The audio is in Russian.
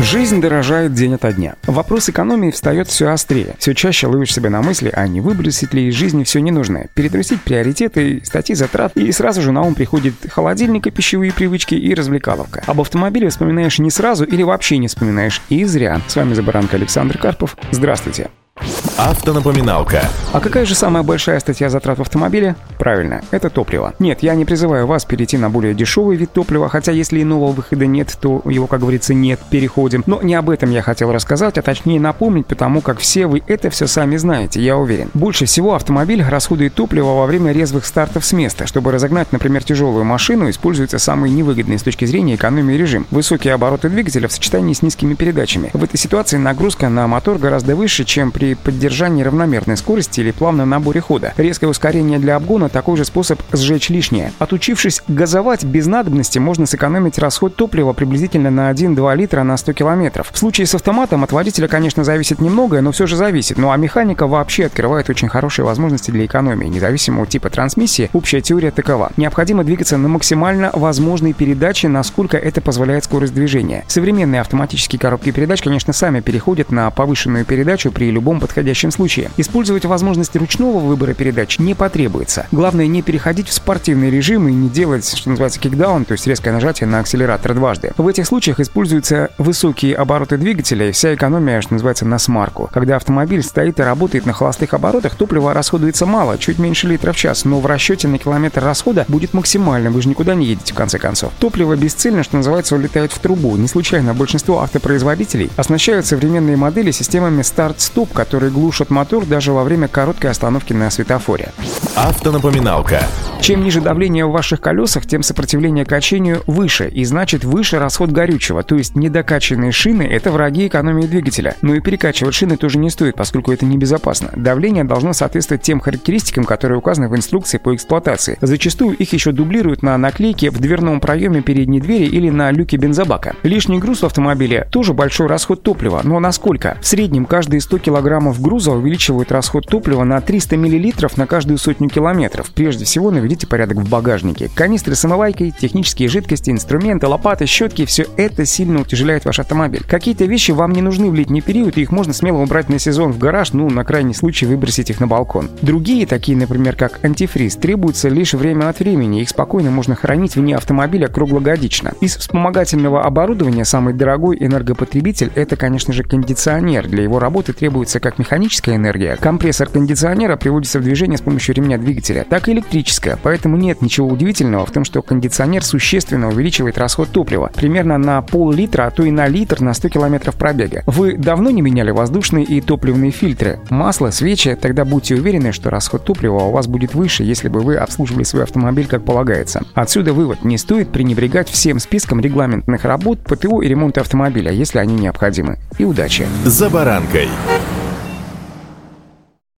Жизнь дорожает день ото дня. Вопрос экономии встает все острее. Все чаще ловишь себя на мысли, а не выбросить ли из жизни все ненужное, перетрусить приоритеты, статьи затрат, и сразу же на ум приходит холодильник и пищевые привычки и развлекаловка. Об автомобиле вспоминаешь не сразу или вообще не вспоминаешь, и зря. С вами Забаранка Александр Карпов. Здравствуйте. Автонапоминалка. А какая же самая большая статья затрат в автомобиле? Правильно, это топливо. Нет, я не призываю вас перейти на более дешевый вид топлива, хотя если иного выхода нет, то его, как говорится, нет, переходим. Но не об этом я хотел рассказать, а точнее напомнить, потому как все вы это все сами знаете, я уверен. Больше всего автомобиль расходует топливо во время резвых стартов с места. Чтобы разогнать, например, тяжелую машину, используется самый невыгодный с точки зрения экономии режим. Высокие обороты двигателя в сочетании с низкими передачами. В этой ситуации нагрузка на мотор гораздо выше, чем при поддержании равномерной скорости или плавном наборе хода. Резкое ускорение для обгона – такой же способ сжечь лишнее. Отучившись газовать без надобности, можно сэкономить расход топлива приблизительно на 1-2 литра на 100 километров. В случае с автоматом от водителя, конечно, зависит немногое, но все же зависит. Ну а механика вообще открывает очень хорошие возможности для экономии. Независимо от типа трансмиссии, общая теория такова. Необходимо двигаться на максимально возможной передаче, насколько это позволяет скорость движения. Современные автоматические коробки передач, конечно, сами переходят на повышенную передачу при любом подходящем случае. Использовать возможность ручного выбора передач не потребуется. Главное не переходить в спортивный режим и не делать, что называется, кикдаун, то есть резкое нажатие на акселератор дважды. В этих случаях используются высокие обороты двигателя и вся экономия, что называется, на смарку. Когда автомобиль стоит и работает на холостых оборотах, топливо расходуется мало, чуть меньше литра в час, но в расчете на километр расхода будет максимальным, вы же никуда не едете в конце концов. Топливо бесцельно, что называется, улетает в трубу. Не случайно большинство автопроизводителей оснащают современные модели системами старт-стоп, которые глушат мотор даже во время короткой остановки на светофоре. Автонапоминалка. Чем ниже давление в ваших колесах, тем сопротивление качению выше, и значит выше расход горючего, то есть недокачанные шины – это враги экономии двигателя. Но и перекачивать шины тоже не стоит, поскольку это небезопасно. Давление должно соответствовать тем характеристикам, которые указаны в инструкции по эксплуатации. Зачастую их еще дублируют на наклейке в дверном проеме передней двери или на люке бензобака. Лишний груз в автомобиле – тоже большой расход топлива, но насколько? В среднем каждые 100 килограммов груза увеличивают расход топлива на 300 мл на каждую сотню километров. Прежде всего наведите порядок в багажнике. Канистры с омывайкой, технические жидкости, инструменты, лопаты, щетки – все это сильно утяжеляет ваш автомобиль. Какие-то вещи вам не нужны в летний период, и их можно смело убрать на сезон в гараж, ну, на крайний случай выбросить их на балкон. Другие, такие, например, как антифриз, требуются лишь время от времени, их спокойно можно хранить вне автомобиля круглогодично. Из вспомогательного оборудования самый дорогой энергопотребитель – это, конечно же, кондиционер. Для его работы требуется как механическая энергия, компрессор кондиционера приводится в движение с помощью ремня двигателя, так и электрическая, поэтому нет ничего удивительного в том, что кондиционер существенно увеличивает расход топлива, примерно на пол-литра, а то и на литр на 100 километров пробега. Вы давно не меняли воздушные и топливные фильтры? Масло, свечи? Тогда будьте уверены, что расход топлива у вас будет выше, если бы вы обслуживали свой автомобиль как полагается. Отсюда вывод. Не стоит пренебрегать всем списком регламентных работ по ТО и ремонту автомобиля, если они необходимы. И удачи! «За баранкой».